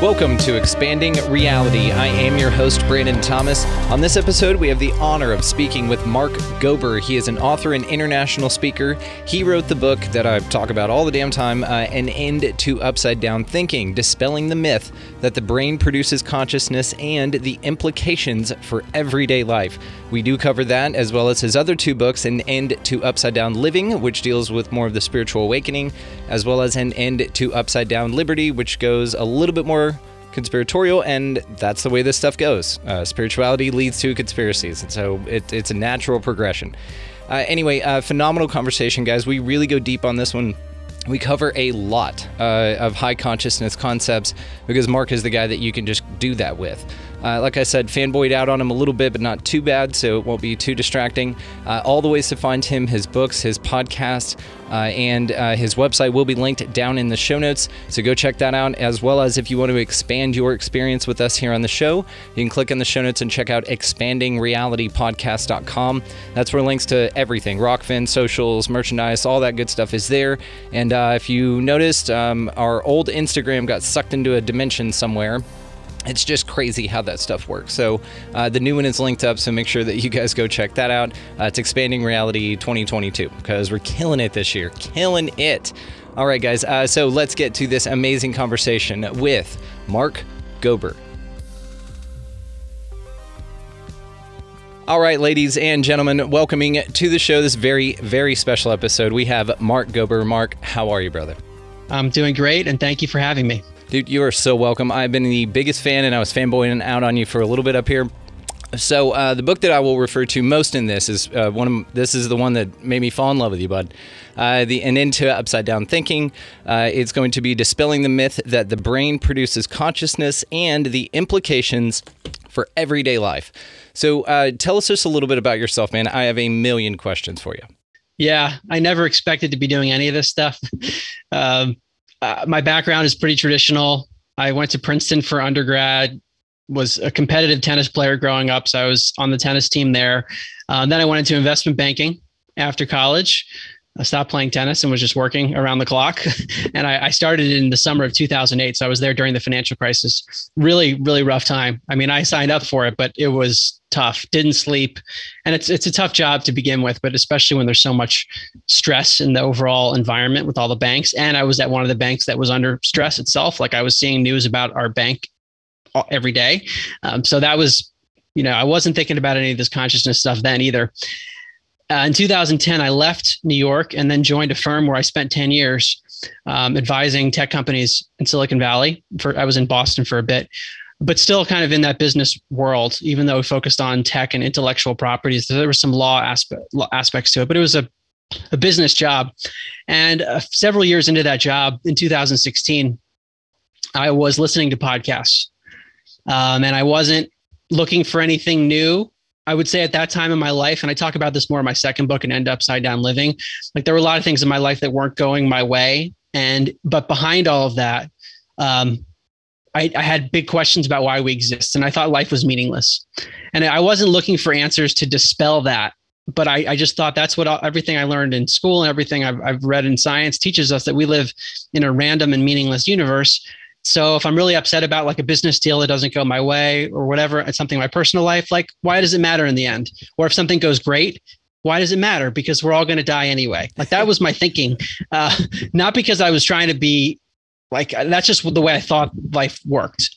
Welcome to Expanding Reality. I am your host, Brandon Thomas. On this episode, we have the honor of speaking with Mark Gober. He is an author and international speaker. He wrote the book that I talk about all the damn time, uh, An End to Upside Down Thinking, dispelling the myth that the brain produces consciousness and the implications for everyday life. We do cover that, as well as his other two books, An End to Upside Down Living, which deals with more of the spiritual awakening, as well as An End to Upside Down Liberty, which goes a little bit more conspiratorial, and that's the way this stuff goes. Uh, spirituality leads to conspiracies, and so it, it's a natural progression. Uh, anyway, uh, phenomenal conversation, guys. We really go deep on this one. We cover a lot uh, of high consciousness concepts because Mark is the guy that you can just do that with. Uh, like I said, fanboyed out on him a little bit, but not too bad, so it won't be too distracting. Uh, all the ways to find him, his books, his podcast, uh, and uh, his website will be linked down in the show notes. So go check that out, as well as if you want to expand your experience with us here on the show, you can click in the show notes and check out expandingrealitypodcast.com. That's where links to everything Rokfin, socials, merchandise, all that good stuff is there. And uh, if you noticed, um, our old Instagram got sucked into a dimension somewhere it's just crazy how that stuff works. So uh, the new one is linked up, so make sure that you guys go check that out. Uh, it's Expanding Reality 2022 because we're killing it this year, killing it. All right, guys. Uh, so let's get to this amazing conversation with Mark Gober. All right, ladies and gentlemen, welcoming to the show this very, very special episode. We have Mark Gober. Mark, how are you, brother? I'm doing great, and thank you for having me. Dude, you are so welcome. I've been the biggest fan, and I was fanboying out on you for a little bit up here. So uh, the book that I will refer to most in this is uh, one of this is the one that made me fall in love with you, bud. Uh, the an end to upside down thinking. Uh, it's going to be dispelling the myth that the brain produces consciousness and the implications for everyday life. So uh, tell us just a little bit about yourself, man. I have a million questions for you. Yeah, I never expected to be doing any of this stuff. um, uh, my background is pretty traditional. I went to Princeton for undergrad, was a competitive tennis player growing up. So I was on the tennis team there. Uh, then I went into investment banking after college. I stopped playing tennis and was just working around the clock. and I, I, started in the summer of 2008. So I was there during the financial crisis. Really, really rough time. I mean, I signed up for it, but it was tough. Didn't sleep, and it's it's a tough job to begin with. But especially when there's so much stress in the overall environment with all the banks. And I was at one of the banks that was under stress itself. Like I was seeing news about our bank every day. Um, so that was, you know, I wasn't thinking about any of this consciousness stuff then either. Uh, in 2010, I left New York and then joined a firm where I spent 10 years um, advising tech companies in Silicon Valley. For I was in Boston for a bit, but still kind of in that business world. Even though focused on tech and intellectual properties, there were some law aspect, aspects to it. But it was a a business job, and uh, several years into that job, in 2016, I was listening to podcasts, um, and I wasn't looking for anything new I would say at that time in my life, and I talk about this more in my second book and end upside down living, like there were a lot of things in my life that weren't going my way. And, but behind all of that, um, I, I had big questions about why we exist. And I thought life was meaningless. And I wasn't looking for answers to dispel that. But I, I just thought that's what all, everything I learned in school and everything I've, I've read in science teaches us that we live in a random and meaningless universe so if I'm really upset about like a business deal that doesn't go my way or whatever, it's something in my personal life, like why does it matter in the end? Or if something goes great, why does it matter? Because we're all going to die anyway. Like that was my thinking, uh, not because I was trying to be like that's just the way I thought life worked.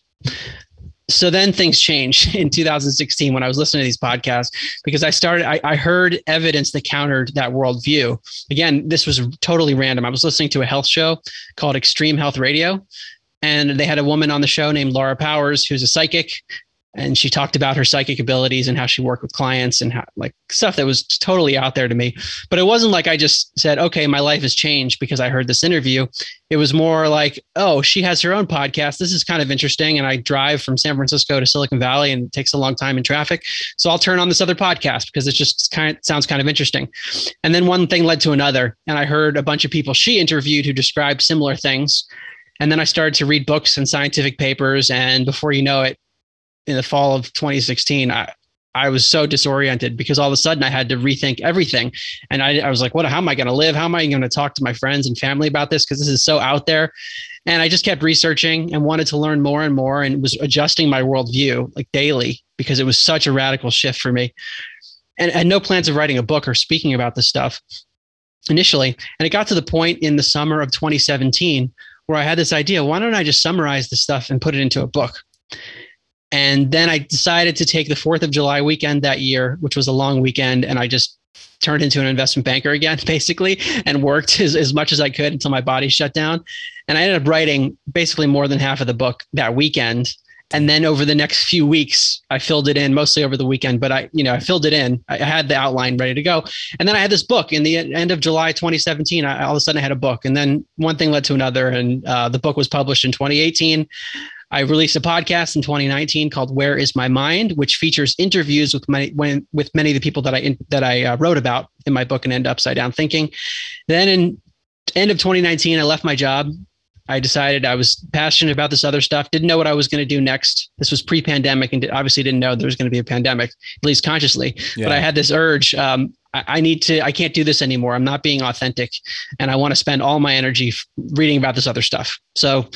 so then things changed in 2016 when I was listening to these podcasts because I started, I, I, heard evidence that countered that worldview. Again, this was totally random. I was listening to a health show called Extreme Health Radio, and they had a woman on the show named Laura Powers, who's a psychic. And she talked about her psychic abilities and how she worked with clients and how like stuff that was totally out there to me. But it wasn't like i just said okay my life has changed because i heard this interview. It was more like oh she has her own podcast. This is kind of interesting and i drive from san francisco to silicon valley and it takes a long time in traffic. So i'll turn on this other podcast because it just kind of sounds kind of interesting. And then one thing led to another and i heard a bunch of people she interviewed who described similar things and then I started to read books and scientific papers. And before you know it, in the fall of 2016, I, I was so disoriented because all of a sudden I had to rethink everything. And I, I was like, what, how am I going to live? How am I going to talk to my friends and family about this? Because this is so out there. And I just kept researching and wanted to learn more and more and was adjusting my worldview like daily because it was such a radical shift for me. And I had no plans of writing a book or speaking about this stuff initially. And it got to the point in the summer of 2017 where I had this idea why don't I just summarize the stuff and put it into a book? And then I decided to take the 4th of July weekend that year, which was a long weekend, and I just turned into an investment banker again, basically, and worked as, as much as I could until my body shut down. And I ended up writing basically more than half of the book that weekend. And then over the next few weeks, I filled it in mostly over the weekend, but I, you know, I filled it in. I had the outline ready to go. And then I had this book in the end of July 2017. I, all of a sudden I had a book. And then one thing led to another. And uh, the book was published in 2018. I released a podcast in 2019 called "Where Is My Mind," which features interviews with my when, with many of the people that I that I uh, wrote about in my book and end upside down thinking. Then in end of 2019, I left my job. I decided I was passionate about this other stuff. Didn't know what I was going to do next. This was pre-pandemic, and obviously didn't know there was going to be a pandemic, at least consciously. Yeah. But I had this urge. Um, I, I need to. I can't do this anymore. I'm not being authentic, and I want to spend all my energy reading about this other stuff. So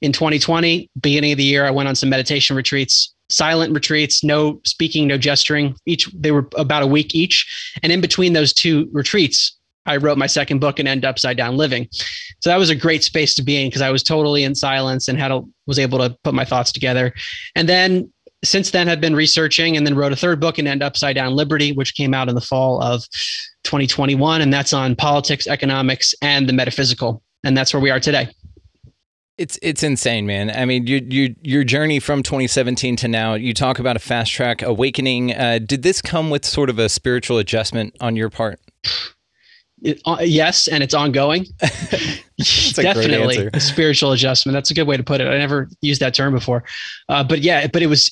in 2020, beginning of the year, I went on some meditation retreats, silent retreats, no speaking, no gesturing. Each they were about a week each, and in between those two retreats, I wrote my second book and end upside down living. So that was a great space to be in because I was totally in silence and had a, was able to put my thoughts together. And then since then have been researching and then wrote a third book and end upside down liberty, which came out in the fall of 2021. And that's on politics, economics, and the metaphysical. And that's where we are today. It's it's insane, man. I mean, you, you, your journey from 2017 to now. You talk about a fast track awakening. Uh, did this come with sort of a spiritual adjustment on your part? It, uh, yes, and it's ongoing. Definitely a spiritual adjustment. That's a good way to put it. I never used that term before, uh, but yeah, but it was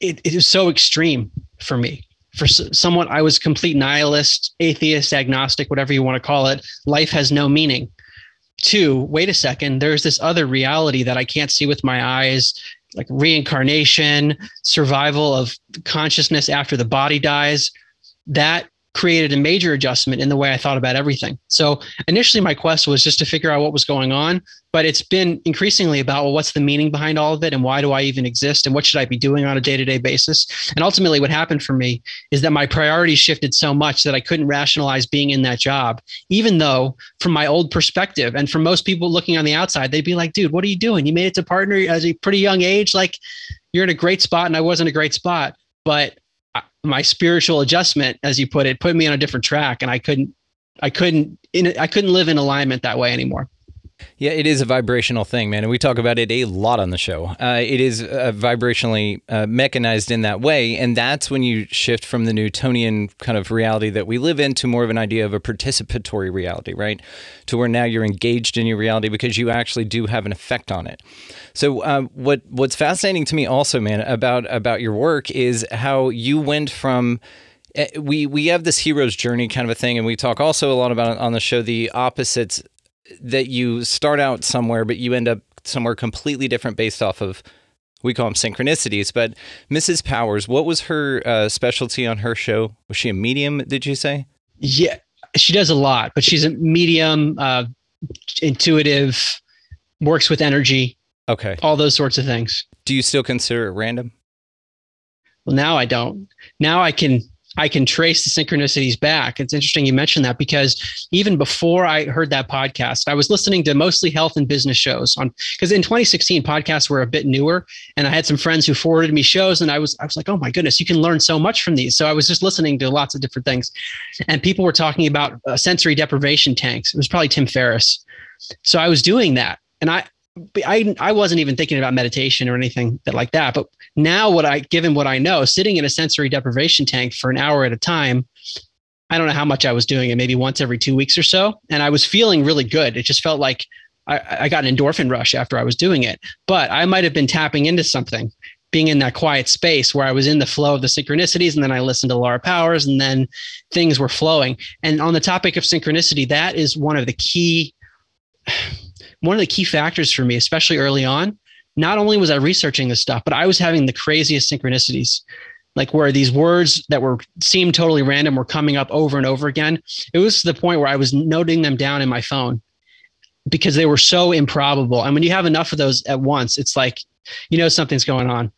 it, it was so extreme for me. For someone, I was complete nihilist, atheist, agnostic, whatever you want to call it. Life has no meaning two, wait a second, there's this other reality that I can't see with my eyes, like reincarnation, survival of consciousness after the body dies. That created a major adjustment in the way I thought about everything. So initially, my quest was just to figure out what was going on, but it's been increasingly about well, what's the meaning behind all of it, and why do I even exist, and what should I be doing on a day to day basis? And ultimately, what happened for me is that my priorities shifted so much that I couldn't rationalize being in that job, even though from my old perspective, and from most people looking on the outside, they'd be like, "Dude, what are you doing? You made it to partner at a pretty young age. Like, you're in a great spot, and I wasn't a great spot." But my spiritual adjustment, as you put it, put me on a different track, and I couldn't, I couldn't, in, I couldn't live in alignment that way anymore. Yeah, it is a vibrational thing, man, and we talk about it a lot on the show. Uh, it is uh, vibrationally uh, mechanized in that way, and that's when you shift from the Newtonian kind of reality that we live in to more of an idea of a participatory reality, right? To where now you're engaged in your reality because you actually do have an effect on it. So, uh, what what's fascinating to me also, man, about about your work is how you went from eh, we we have this hero's journey kind of a thing and we talk also a lot about on the show the opposites that you start out somewhere, but you end up somewhere completely different based off of we call them synchronicities. But Mrs. Powers, what was her uh, specialty on her show? Was she a medium? Did you say? Yeah, she does a lot, but she's a medium, uh, intuitive, works with energy. Okay, all those sorts of things. Do you still consider it random? Well, now I don't. Now I can I can trace the synchronicities back. It's interesting you mentioned that because even before I heard that podcast, I was listening to mostly health and business shows on because in 2016 podcasts were a bit newer and I had some friends who forwarded me shows and I was I was like, "Oh my goodness, you can learn so much from these." So I was just listening to lots of different things. And people were talking about uh, sensory deprivation tanks. It was probably Tim Ferriss. So I was doing that. And I I I wasn't even thinking about meditation or anything that like that. But now, what I given what I know, sitting in a sensory deprivation tank for an hour at a time, I don't know how much I was doing it, maybe once every two weeks or so, and I was feeling really good. It just felt like I, I got an endorphin rush after I was doing it. But I might have been tapping into something, being in that quiet space where I was in the flow of the synchronicities, and then I listened to Laura Powers, and then things were flowing. And on the topic of synchronicity, that is one of the key one of the key factors for me, especially early on, not only was I researching this stuff, but I was having the craziest synchronicities, like where these words that were seemed totally random were coming up over and over again. It was to the point where I was noting them down in my phone because they were so improbable. And when you have enough of those at once, it's like you know something's going on.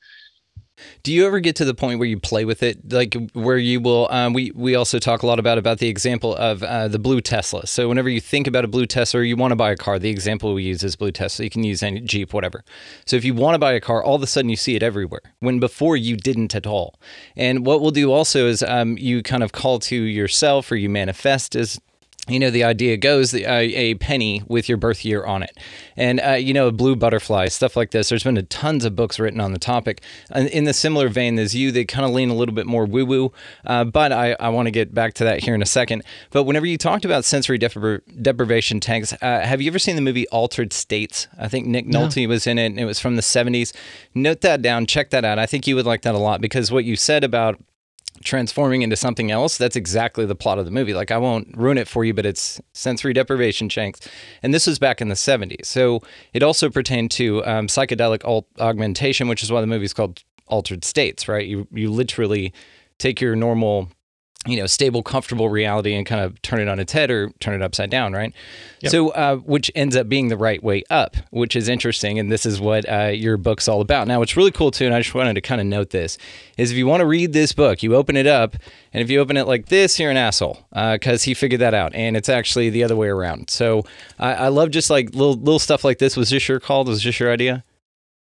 Do you ever get to the point where you play with it, like where you will? Um, we we also talk a lot about about the example of uh, the blue Tesla. So whenever you think about a blue Tesla, or you want to buy a car, the example we use is blue Tesla. You can use any Jeep, whatever. So if you want to buy a car, all of a sudden you see it everywhere when before you didn't at all. And what we'll do also is um, you kind of call to yourself or you manifest as you know the idea goes the, uh, a penny with your birth year on it. And uh, you know a blue butterfly stuff like this. There's been a tons of books written on the topic. And in the similar vein as you they kind of lean a little bit more woo woo uh, but i, I want to get back to that here in a second. But whenever you talked about sensory depri- deprivation tanks uh, have you ever seen the movie altered states? I think nick nolte was in it and it was from the 70s note that down. Check that out. I think you would like that a lot because what you said about transforming into something else that's exactly the plot of the movie. Like i won't ruin it for you but it's sensory deprivation tanks and this was back in the 70s so it also pertained to um, psychedelic alt- augmentation which is why the movie's called altered states right? You you literally take your normal you know stable comfortable reality and kind of turn it on its head or turn it upside down right? Yep. so uh, which ends up being the right way up which is interesting and this is what uh, your book's all about. Now what's really cool too and i just wanted to kind of note this is if you want to read this book you open it up and if you open it like this you're an asshole because uh, he figured that out and it's actually the other way around. So I, I love just like little little stuff like this. Was this your call? Was this your idea?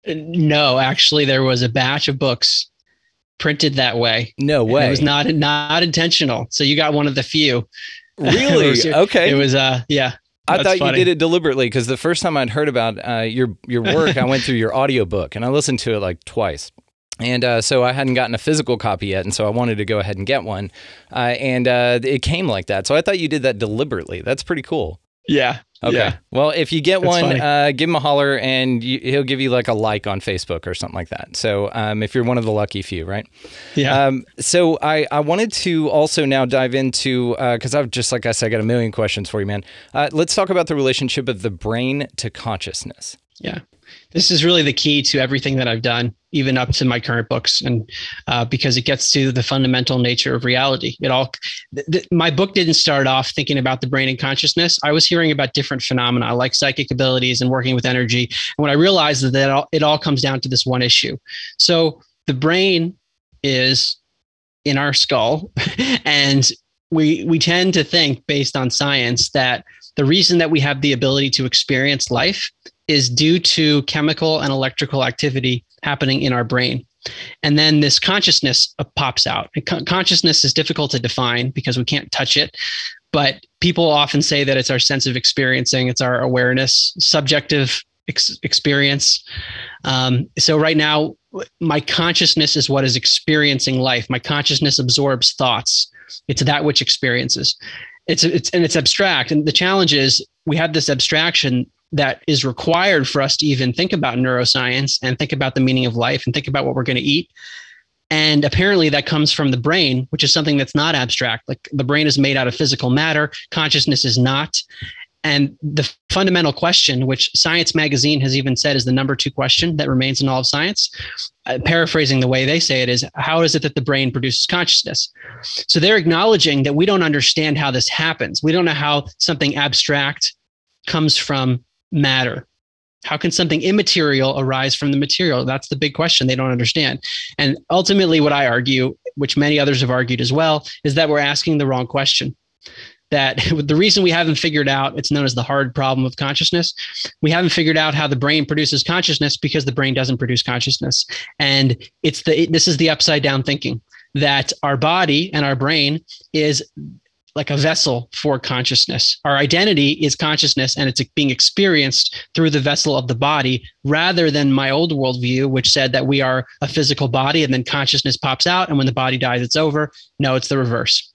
No actually there was a batch of books printed that way. No way. It was not not intentional. So you got one of the few. Really? it was, okay. It was uh yeah. I thought funny. you did it deliberately because the first time I'd heard about uh, your your work, I went through your audiobook and I listened to it like twice. And uh, so I hadn't gotten a physical copy yet, and so I wanted to go ahead and get one. Uh, and uh, it came like that. So I thought you did that deliberately. That's pretty cool. Yeah. Okay. Yeah. Well, if you get That's one, uh, give him a holler, and you, he'll give you like a like on Facebook or something like that. So, um, if you're one of the lucky few, right? Yeah. Um, so I I wanted to also now dive into because uh, I've just like I said, I got a million questions for you, man. Uh, let's talk about the relationship of the brain to consciousness. Yeah this is really the key to everything that I've done, even up to my current books, and uh, because it gets to the fundamental nature of reality. It all, th- th- my book didn't start off thinking about the brain and consciousness. I was hearing about different phenomena like psychic abilities and working with energy. And when I realized that it all, it all comes down to this one issue. So the brain is in our skull, and we we tend to think based on science that the reason that we have the ability to experience life is due to chemical and electrical activity happening in our brain. And then this consciousness uh, pops out. consciousness is difficult to define because we can't touch it. But people often say that it's our sense of experiencing, it's our awareness, subjective ex- experience. Um, so, right now, my consciousness is what is experiencing life. My consciousness absorbs thoughts, it's that which experiences. It's, it's and it's abstract. And the challenge is we have this abstraction that is required for us to even think about neuroscience and think about the meaning of life and think about what we're going to eat. And apparently that comes from the brain, which is something that's not abstract. Like the brain is made out of physical matter, consciousness is not. And the fundamental question, which Science Magazine has even said is the number two question that remains in all of science, uh, paraphrasing the way they say it, is how is it that the brain produces consciousness? So they're acknowledging that we don't understand how this happens. We don't know how something abstract comes from matter. how can something immaterial arise from the material? That's the big question they don't understand. And ultimately what i argue which many others have argued as well is that we're asking the wrong question. That the reason we haven't figured out it's known as the hard problem of consciousness. We haven't figured out how the brain produces consciousness because the brain doesn't produce consciousness. And it's the this is the upside down thinking that our body and our brain is like a vessel for consciousness. Our identity is consciousness and it's being experienced through the vessel of the body rather than my old worldview, which said that we are a physical body and then consciousness pops out. And when the body dies, it's over. No, it's the reverse.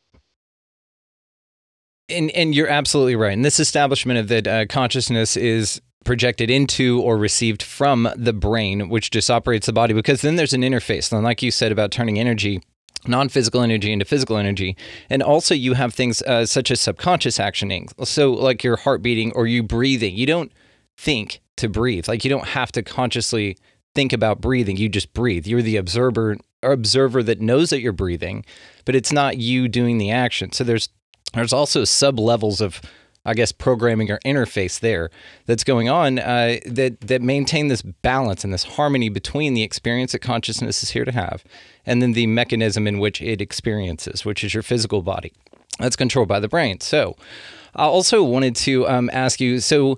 And, and you're absolutely right. And this establishment of that uh, consciousness is projected into or received from the brain, which just operates the body, because then there's an interface. And like you said about turning energy non-physical energy into physical energy. And also you have things uh, such as subconscious actioning so like your heart beating or you breathing. You don't think to breathe. Like you don't have to consciously think about breathing. You just breathe. You're the observer observer that knows that you're breathing but it's not you doing the action. So there's there's also sub levels of I guess programming or interface there that's going on uh, that that maintain this balance and this harmony between the experience that consciousness is here to have and then the mechanism in which it experiences, which is your physical body. That's controlled by the brain. So, I also wanted to um, ask you so,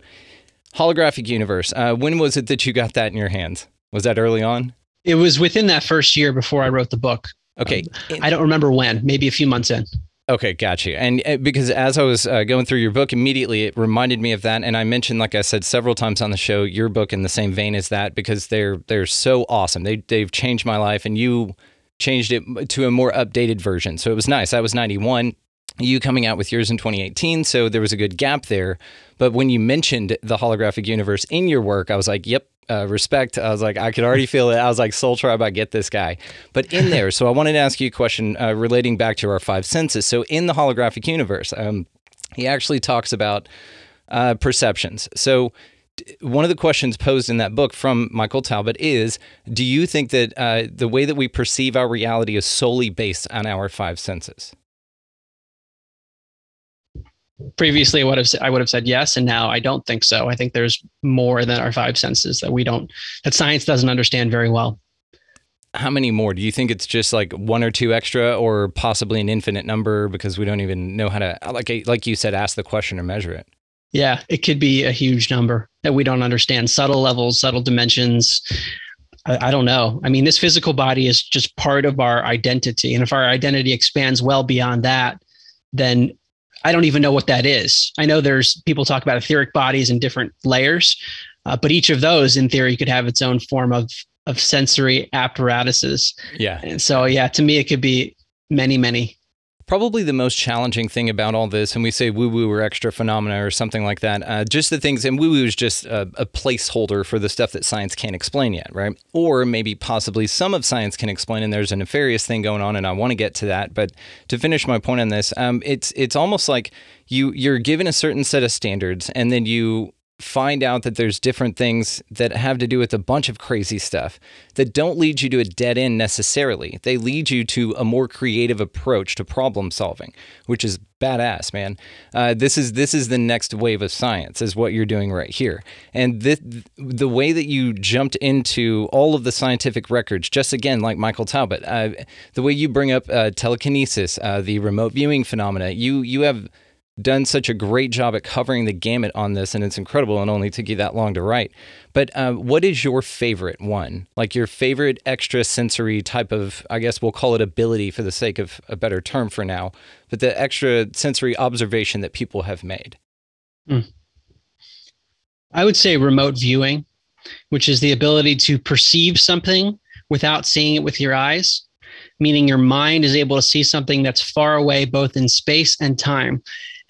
holographic universe, uh, when was it that you got that in your hands? Was that early on? It was within that first year before I wrote the book. Okay. Um, I don't remember when, maybe a few months in. Okay, got you. And uh, because as I was uh, going through your book, immediately it reminded me of that. And I mentioned, like I said several times on the show, your book in the same vein as that because they're they're so awesome. They they've changed my life, and you changed it to a more updated version. So it was nice. I was 91 you coming out with yours in 2018 so there was a good gap there. But when you mentioned the holographic universe in your work i was like yep uh, respect. I was like i could already feel it. I was like soul tribe i get this guy. But in there so i wanted to ask you a question uh, relating back to our five senses. So in the holographic universe um, he actually talks about uh, perceptions. So one of the questions posed in that book from Michael Talbot is Do you think that uh, the way that we perceive our reality is solely based on our five senses? Previously, I would have I would have said yes, and now I don't think so. I think there's more than our five senses that we don't that science doesn't understand very well. How many more? Do you think it's just like one or two extra, or possibly an infinite number because we don't even know how to like like you said, ask the question or measure it? Yeah, it could be a huge number that we don't understand. Subtle levels, subtle dimensions. I, I, don't know. I mean, this physical body is just part of our identity. And if our identity expands well beyond that, then I don't even know what that is. I know there's people talk about etheric bodies in different layers, uh, but each of those, in theory, could have its own form of of sensory apparatuses. Yeah. And so, yeah, to me, it could be many, many Probably the most challenging thing about all this, and we say woo woo or extra phenomena or something like that, uh, just the things, and woo woo is just a, a, placeholder for the stuff that science can't explain yet, right? Or maybe possibly some of science can explain, and there's a nefarious thing going on, and I want to get to that. But to finish my point on this, um, it's it's almost like you you're given a certain set of standards, and then you find out that there's different things that have to do with a bunch of crazy stuff that don't lead you to a dead end necessarily. They lead you to a more creative approach to problem solving, which is badass, man. Uh, this is this is the next wave of science, is what you're doing right here. And the the way that you jumped into all of the scientific records, just again like Michael Talbot, uh, the way you bring up uh, telekinesis, uh, the remote viewing phenomena, you you have done such a great job at covering the gamut on this, and it's incredible and only took you that long to write. But uh, what is your favorite one? Like your favorite extra sensory type of, I guess we'll call it ability for the sake of a better term for now, but the extra sensory observation that people have made? Mm. I would say remote viewing, which is the ability to perceive something without seeing it with your eyes meaning your mind is able to see something that's far away both in space and time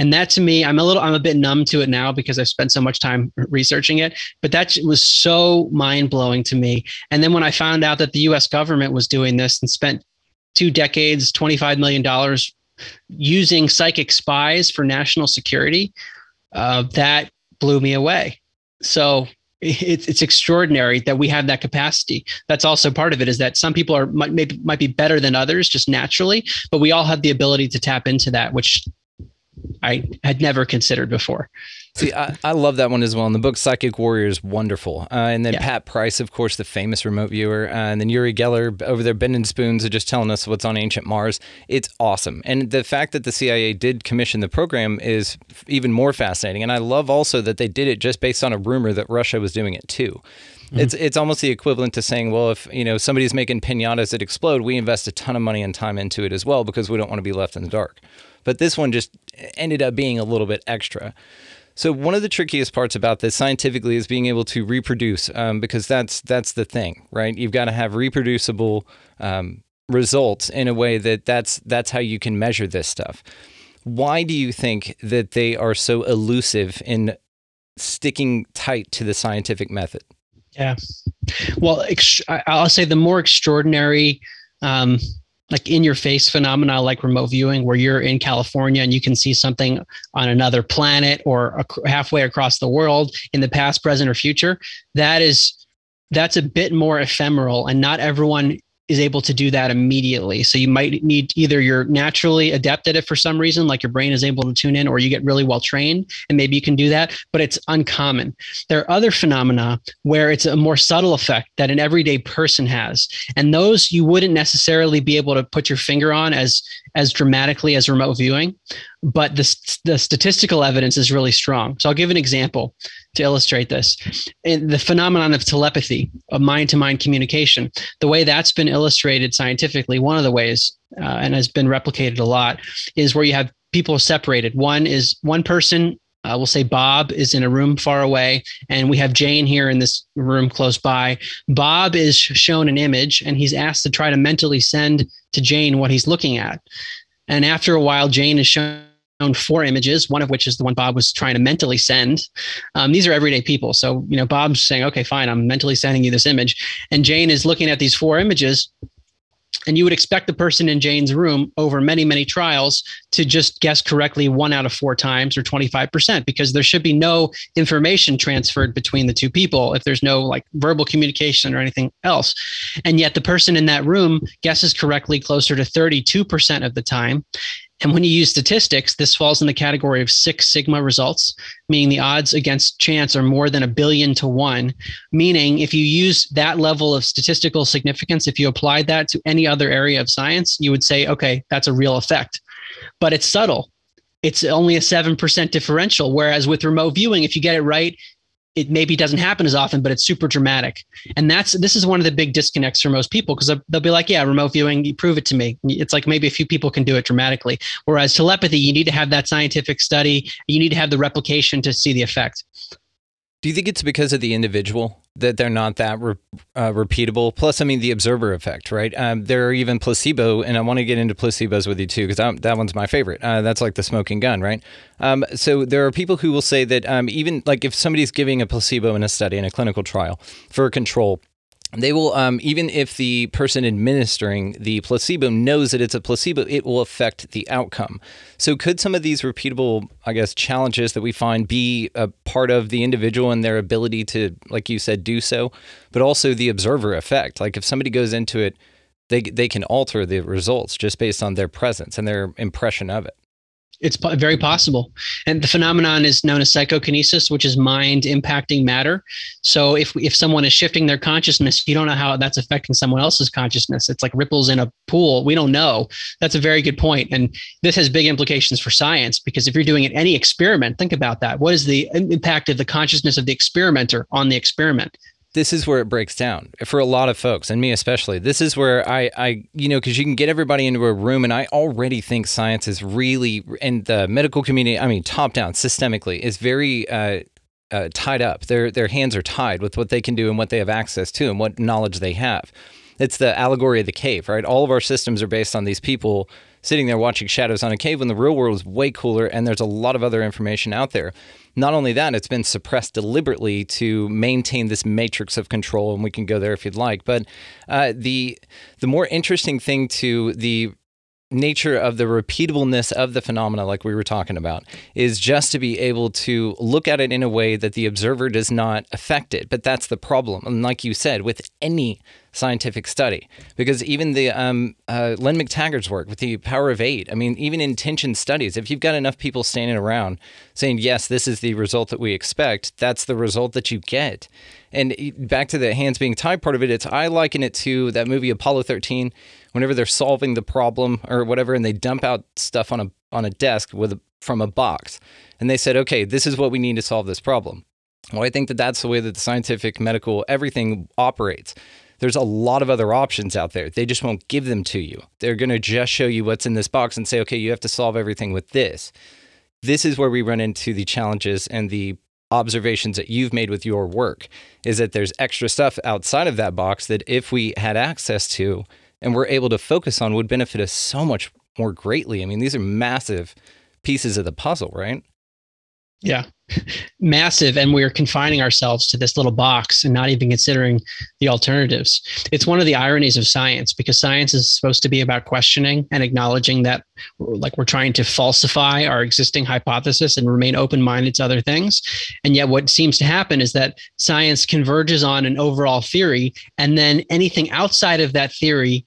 and that to me i'm a little i'm a bit numb to it now because i've spent so much time researching it but that was so mind-blowing to me and then when i found out that the us government was doing this and spent two decades 25 million dollars using psychic spies for national security uh, that blew me away so it's it's extraordinary that we have that capacity. That's also part of it is that some people are might might be better than others just naturally, but we all have the ability to tap into that, which I had never considered before. See, I, I love that one as well. And the book Psychic Warrior is wonderful. Uh, and then Yeah. Pat Price, of course, the famous remote viewer. Uh, and then Uri Geller over there bending spoons and just telling us what's on ancient Mars. It's awesome. And the fact that the CIA did commission the program is even more fascinating. And I love also that they did it just based on a rumor that Russia was doing it too. It's it's almost the equivalent to saying, well, if you know somebody's making pinatas that explode, we invest a ton of money and time into it as well because we don't want to be left in the dark. But this one just ended up being a little bit extra. So one of the trickiest parts about this scientifically is being able to reproduce, um, because that's that's the thing, right? You've got to have reproducible um, results in a way that that's that's how you can measure this stuff. Why do you think that they are so elusive in sticking tight to the scientific method? Yeah. Well, I'll say the more extraordinary, um, like in your face phenomena like remote viewing, where you're in California and you can see something on another planet or ac- halfway across the world in the past, present, or future, that is that's a bit more ephemeral, and not everyone is able to do that immediately. So you might need either you're naturally adept at it for some reason, like your brain is able to tune in, or you get really well trained and maybe you can do that, but it's uncommon. There are other phenomena where it's a more subtle effect that an everyday person has. And those you wouldn't necessarily be able to put your finger on as as dramatically as remote viewing, but the, the statistical evidence is really strong. So I'll give an example to illustrate this. In the phenomenon of telepathy, of mind to mind communication, the way that's been illustrated scientifically, one of the ways, uh, and has been replicated a lot, is where you have people separated. One is one person uh, we'll say Bob is in a room far away, and we have Jane here in this room close by. Bob is shown an image, and he's asked to try to mentally send to Jane what he's looking at. And after a while, Jane is shown four images, one of which is the one Bob was trying to mentally send. Um, these are everyday people. So, you know, Bob's saying, okay, fine, I'm mentally sending you this image. And Jane is looking at these four images. And you would expect the person in Jane's room over many, many trials to just guess correctly one out of four times or 25%, because there should be no information transferred between the two people if there's no like verbal communication or anything else. And yet the person in that room guesses correctly closer to 32% of the time. And when you use statistics, this falls in the category of six sigma results, meaning the odds against chance are more than a billion to one. Meaning, if you use that level of statistical significance, if you applied that to any other area of science, you would say, okay, that's a real effect. But it's subtle. It's only a 7% differential. Whereas with remote viewing, if you get it right, it maybe doesn't happen as often, but it's super dramatic. And that's this is one of the big disconnects for most people because they'll be like, yeah, remote viewing, you prove it to me. It's like maybe a few people can do it dramatically. Whereas telepathy, you need to have that scientific study, you need to have the replication to see the effect. Do you think it's because of the individual that they're not that re- uh, repeatable? Plus, I mean, the observer effect, right? Um, there are even placebo, and I want to get into placebos with you too, because that one's my favorite. Uh, that's like the smoking gun, right? Um, so there are people who will say that um, even like if somebody's giving a placebo in a study, in a clinical trial for a control, they will um, even if the person administering the placebo knows that it's a placebo it will affect the outcome. So could some of these repeatable i guess challenges that we find be a part of the individual and their ability to like you said do so but also the observer effect? Like if somebody goes into it they, they can alter the results just based on their presence and their impression of it It's po- very possible. And the phenomenon is known as psychokinesis, which is mind impacting matter. So if if someone is shifting their consciousness, you don't know how that's affecting someone else's consciousness. It's like ripples in a pool. We don't know. That's a very good point. And this has big implications for science because if you're doing any experiment, think about that. What is the impact of the consciousness of the experimenter on the experiment? This is where it breaks down for a lot of folks and me especially. This is where i i you know because you can get everybody into a room and i already think science is really and the medical community i mean top down systemically is very uh, uh, tied up. Their their hands are tied with what they can do and what they have access to and what knowledge they have. It's the allegory of the cave right? All of our systems are based on these people sitting there watching shadows on a cave when the real world is way cooler and there's a lot of other information out there not only that, it's been suppressed deliberately to maintain this matrix of control, and we can go there if you'd like. But uh, the the more interesting thing to the nature of the repeatableness of the phenomena, like we were talking about, is just to be able to look at it in a way that the observer does not affect it. But that's the problem. And like you said, with any scientific study. Because even the um, uh, Lynne McTaggart's work with the power of eight, I mean, even intention studies, if you've got enough people standing around saying, yes, this is the result that we expect, that's the result that you get. And back to the hands being tied part of it, it's I liken it to that movie Apollo 13. Whenever they're solving the problem or whatever, and they dump out stuff on a on a desk with a, from a box, and they said, okay, this is what we need to solve this problem. Well, I think that that's the way that the scientific, medical, everything operates. There's a lot of other options out there. They just won't give them to you. They're going to just show you what's in this box and say, okay, you have to solve everything with this. This is where we run into the challenges and the observations that you've made with your work is that there's extra stuff outside of that box that if we had access to and we're able to focus on would benefit us so much more greatly. I mean, these are massive pieces of the puzzle, right? Yeah, massive. And we're confining ourselves to this little box and not even considering the alternatives. It's one of the ironies of science because science is supposed to be about questioning and acknowledging that, like, we're trying to falsify our existing hypothesis and remain open minded to other things. And yet, what seems to happen is that science converges on an overall theory, and then anything outside of that theory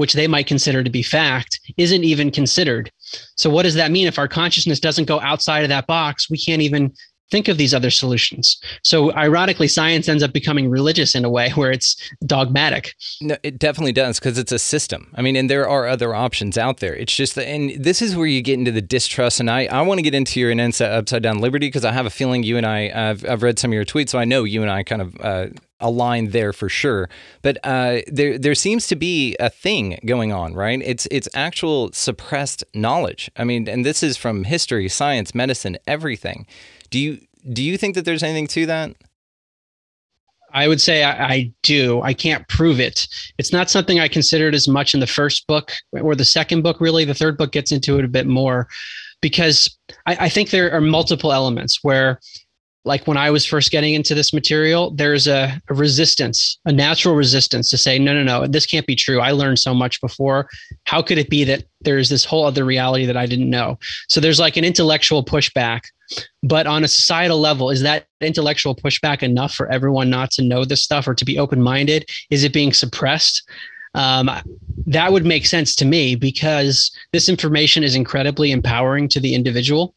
which they might consider to be fact, isn't even considered. So, what does that mean? If our consciousness doesn't go outside of that box, we can't even think of these other solutions. So, ironically, science ends up becoming religious in a way where it's dogmatic. No, it definitely does because it's a system. I mean, and there are other options out there. It's just that, and this is where you get into the distrust. And I, I want to get into your Insa Upside Down Liberty because I have a feeling you and I, I've, I've read some of your tweets, so I know you and I kind of. Uh, aligned there for sure. But uh, there there seems to be a thing going on, right? It's it's actual suppressed knowledge. I mean, and this is from history, science, medicine, everything. Do you do you think that there's anything to that? I would say I, I, do. I can't prove it. It's not something I considered as much in the first book or the second book, really. The third book gets into it a bit more because I, I think there are multiple elements where like when I was first getting into this material, there's a, a, resistance, a natural resistance to say, no, no, no, this can't be true. I learned so much before. How could it be that there's this whole other reality that I didn't know? So there's like an intellectual pushback. But on a societal level, is that intellectual pushback enough for everyone not to know this stuff or to be open minded? Is it being suppressed? Um, that would make sense to me because this information is incredibly empowering to the individual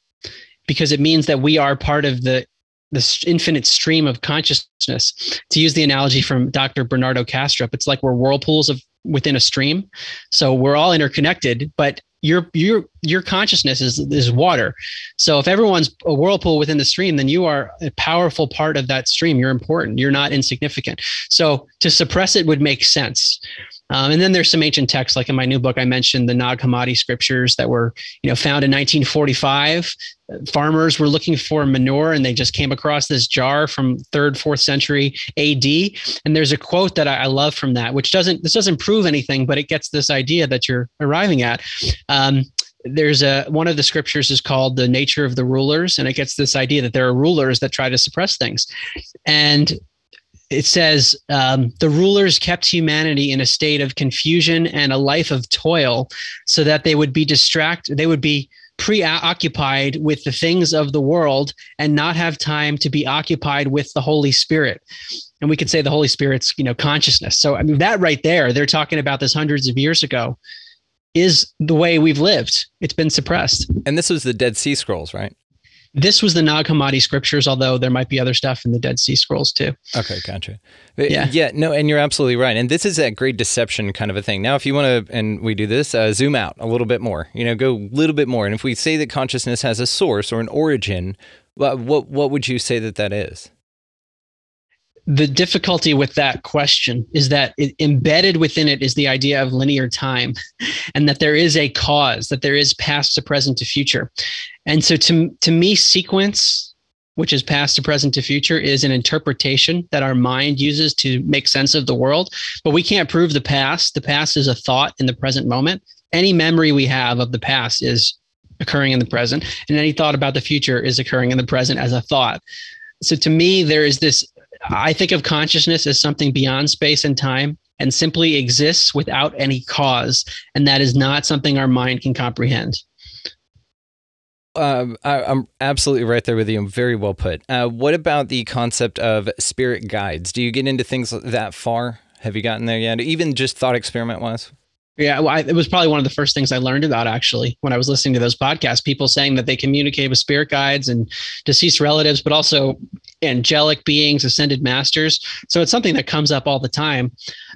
because it means that we are part of the this infinite stream of consciousness. To use the analogy from Dr. Bernardo Kastrup, it's like we're whirlpools of within a stream. So we're all interconnected, but your your your consciousness is is water. So if everyone's a whirlpool within the stream, then you are a powerful part of that stream. You're important. You're not insignificant. So to suppress it would make sense. Um, and then there's some ancient texts, like in my new book, I mentioned the Nag Hammadi scriptures that were, you know, found in 1945. Farmers were looking for manure, and they just came across this jar from third, fourth century A.D. And there's a quote that I, I love from that, which doesn't this doesn't prove anything, but it gets this idea that you're arriving at. Um, there's a one of the scriptures is called the nature of the rulers and it gets this idea that there are rulers that try to suppress things and it says um, the rulers kept humanity in a state of confusion and a life of toil so that they would be distracted they would be preoccupied with the things of the world and not have time to be occupied with the holy spirit. And we could say the holy spirit's you know consciousness. So i mean that right there they're talking about this hundreds of years ago is the way we've lived. It's been suppressed. And this was the dead sea scrolls right this was the Nag Hammadi scriptures, although there might be other stuff in the Dead Sea Scrolls too. Okay, gotcha. Yeah, yeah, no, and you're absolutely right. And this is that great deception kind of a thing. Now, if you want to, and we do this, uh, zoom out a little bit more. You know, go a little bit more. And if we say that consciousness has a source or an origin, what what, what would you say that that is? The difficulty with that question is that it, embedded within it is the idea of linear time and that there is a cause that there is past to present to future. And so to, to me sequence which is past to present to future is an interpretation that our mind uses to make sense of the world but we can't prove the past. The past is a thought in the present moment. Any memory we have of the past is occurring in the present and any thought about the future is occurring in the present as a thought. So to me there is this I think of consciousness as something beyond space and time and simply exists without any cause. And that is not something our mind can comprehend. Um, I, am absolutely right there with you. I'm Very well put. Uh, what about the concept of spirit guides? Do you get into things that far? Have you gotten there yet? Even just thought experiment wise? Yeah, well, I, it was probably one of the first things I learned about actually when I was listening to those podcasts. People saying that they communicate with spirit guides and deceased relatives, but also angelic beings, ascended masters. So it's something that comes up all the time.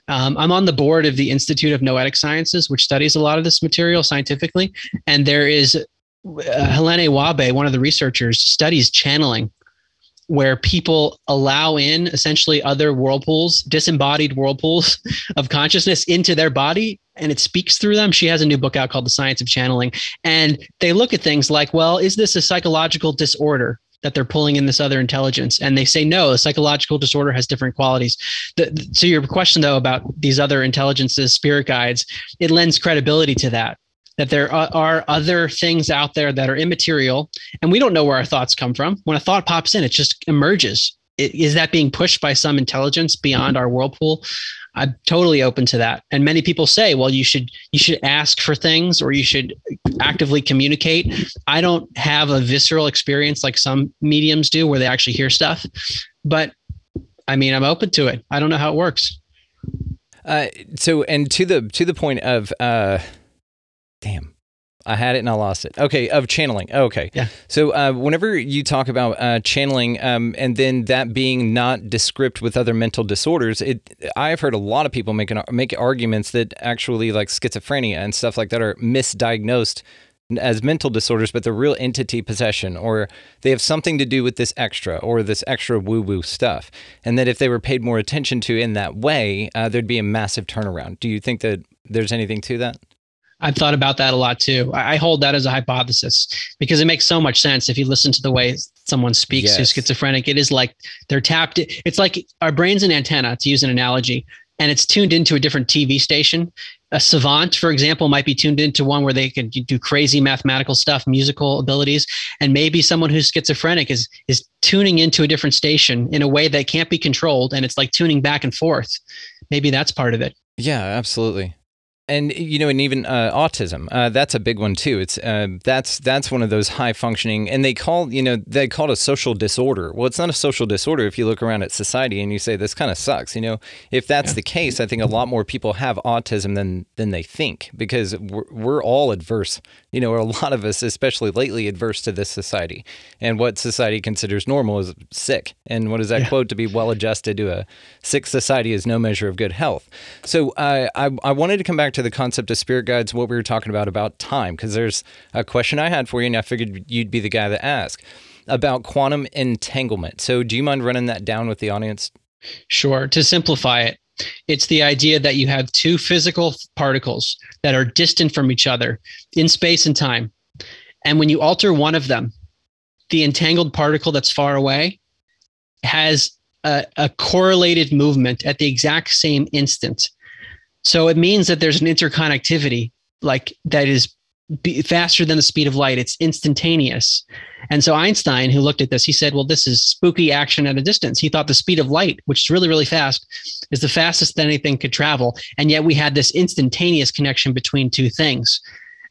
Um, I'm on the board of the Institute of Noetic Sciences, which studies a lot of this material scientifically. And there is uh, Helané Wahbeh, one of the researchers, studies channeling where people allow in essentially other whirlpools, disembodied whirlpools of consciousness into their body and it speaks through them. She has a new book out called The Science of Channeling. And they look at things like, well, is this a psychological disorder? That they're pulling in this other intelligence, and they say no. A psychological disorder has different qualities. The, so your question though about these other intelligences, spirit guides, it lends credibility to that that there are other things out there that are immaterial and we don't know where our thoughts come from when a thought pops in it just emerges is that being pushed by some intelligence beyond our whirlpool? I'm totally open to that. And many people say well you should you should ask for things or you should actively communicate. I don't have a visceral experience like some mediums do where they actually hear stuff but i mean i'm open to it. I don't know how it works. Uh, so and to the to the point of uh damn I had it and I lost it. Okay, of channeling. Okay. Yeah. So uh, whenever you talk about uh, channeling, um, and then that being not descript with other mental disorders, it I've heard a lot of people make an, make arguments that actually like schizophrenia and stuff like that are misdiagnosed as mental disorders, but they're real entity possession, or they have something to do with this extra or this extra woo woo stuff. And that if they were paid more attention to in that way, uh, there'd be a massive turnaround. Do you think that there's anything to that? I've thought about that a lot too. I hold that as a hypothesis because it makes so much sense if you listen to the way someone speaks yes. who's schizophrenic. It is like they're tapped. It's like our brain's an antenna, to use an analogy, and it's tuned into a different TV station. A savant, for example, might be tuned into one where they can do crazy mathematical stuff, musical abilities, and maybe someone who's schizophrenic is is tuning into a different station in a way that can't be controlled, and it's like tuning back and forth. Maybe that's part of it. Yeah, absolutely and you know, and even uh, autism, uh, that's a big one too. It's uh, that's that's one of those high functioning, and they call you know they call it a social disorder. Well, it's not a social disorder if you look around at society and you say this kind of sucks. You know, if that's yeah. the case, I think a lot more people have autism than than they think because we're, we're all adverse. You know, a lot of us, especially lately, adverse to this society, and what society considers normal is sick. And what is that yeah. quote? To be well adjusted to a sick society is no measure of good health. So uh, I I wanted to come back to the concept of spirit guides, what we were talking about about time, because there's a question I had for you, and I figured you'd be the guy to ask about quantum entanglement. So, do you mind running that down with the audience? Sure. To simplify it, it's the idea that you have two physical particles that are distant from each other in space and time. And when you alter one of them, the entangled particle that's far away has a, a correlated movement at the exact same instant so it means that there's an interconnectivity like that is faster than the speed of light. It's instantaneous. And so Einstein, who looked at this, he said, well, this is spooky action at a distance. He thought the speed of light, which is really, really fast, is the fastest that anything could travel. And yet we had this instantaneous connection between two things.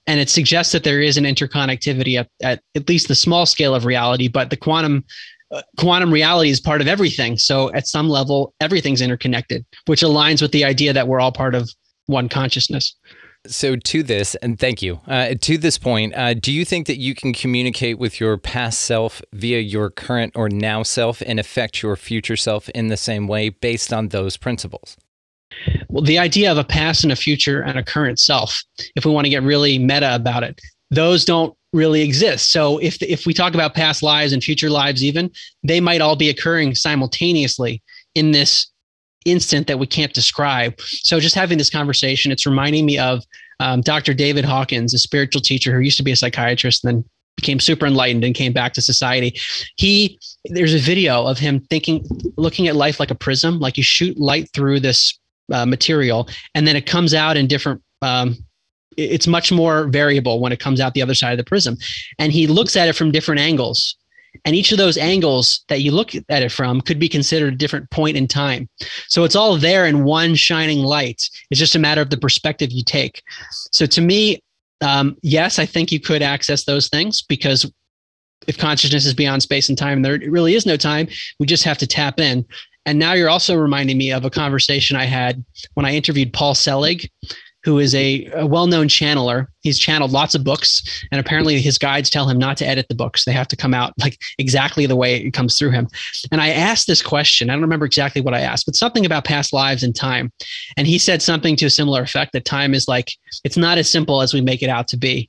And it suggests that there is an interconnectivity at, at, at least the small scale of reality, but the quantum uh, quantum reality is part of everything. So at some level, everything's interconnected, which aligns with the idea that we're all part of one consciousness. So, to this, and thank you. Uh, to this point, uh, do you think that you can communicate with your past self via your current or now self and affect your future self in the same way based on those principles? Well, the idea of a past and a future and a current self, if we want to get really meta about it, those don't really exist. So if if we talk about past lives and future lives even, they might all be occurring simultaneously in this instant that we can't describe. So just having this conversation, it's reminding me of um, Dr. David Hawkins, a spiritual teacher who used to be a psychiatrist and then became super enlightened and came back to society. He there's a video of him thinking, looking at life like a prism, like you shoot light through this uh, material, and then it comes out in different um, it's much more variable when it comes out the other side of the prism. And he looks at it from different angles. And each of those angles that you look at it from could be considered a different point in time. So it's all there in one shining light. It's just a matter of the perspective you take. So to me, um, yes, I think you could access those things because if consciousness is beyond space and time, there really is no time. We just have to tap in. And now you're also reminding me of a conversation I had when I interviewed Paul Selig, who is a, a well known channeler. He's channeled lots of books, and apparently his guides tell him not to edit the books. They have to come out like exactly the way it comes through him. And I asked this question. I don't remember exactly what I asked, but something about past lives and time. And he said something to a similar effect that time is like, it's not as simple as we make it out to be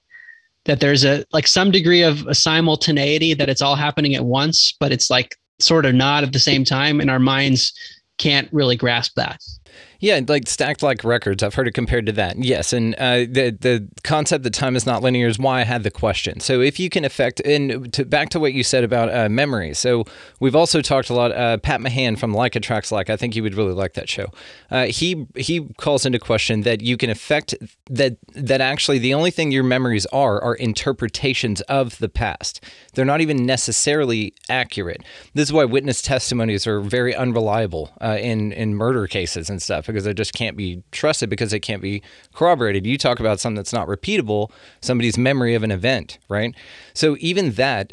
that there's a like some degree of a simultaneity that it's all happening at once but it's like sort of not at the same time and our minds can't really grasp that Yeah, like stacked like records. I've heard it compared to that. Yes, and uh, the the concept that time is not linear is why I had the question. So if you can affect, and to, back to what you said about uh, memory. So we've also talked a lot. Uh, Pat Mahan from Like Attracts Like. I think you would really like that show. Uh, he he calls into question that you can affect that that actually the only thing your memories are are interpretations of the past. They're not even necessarily accurate. This is why witness testimonies are very unreliable uh, in in murder cases and stuff because they just can't be trusted because they can't be corroborated. You talk about something that's not repeatable, somebody's memory of an event, right? So even that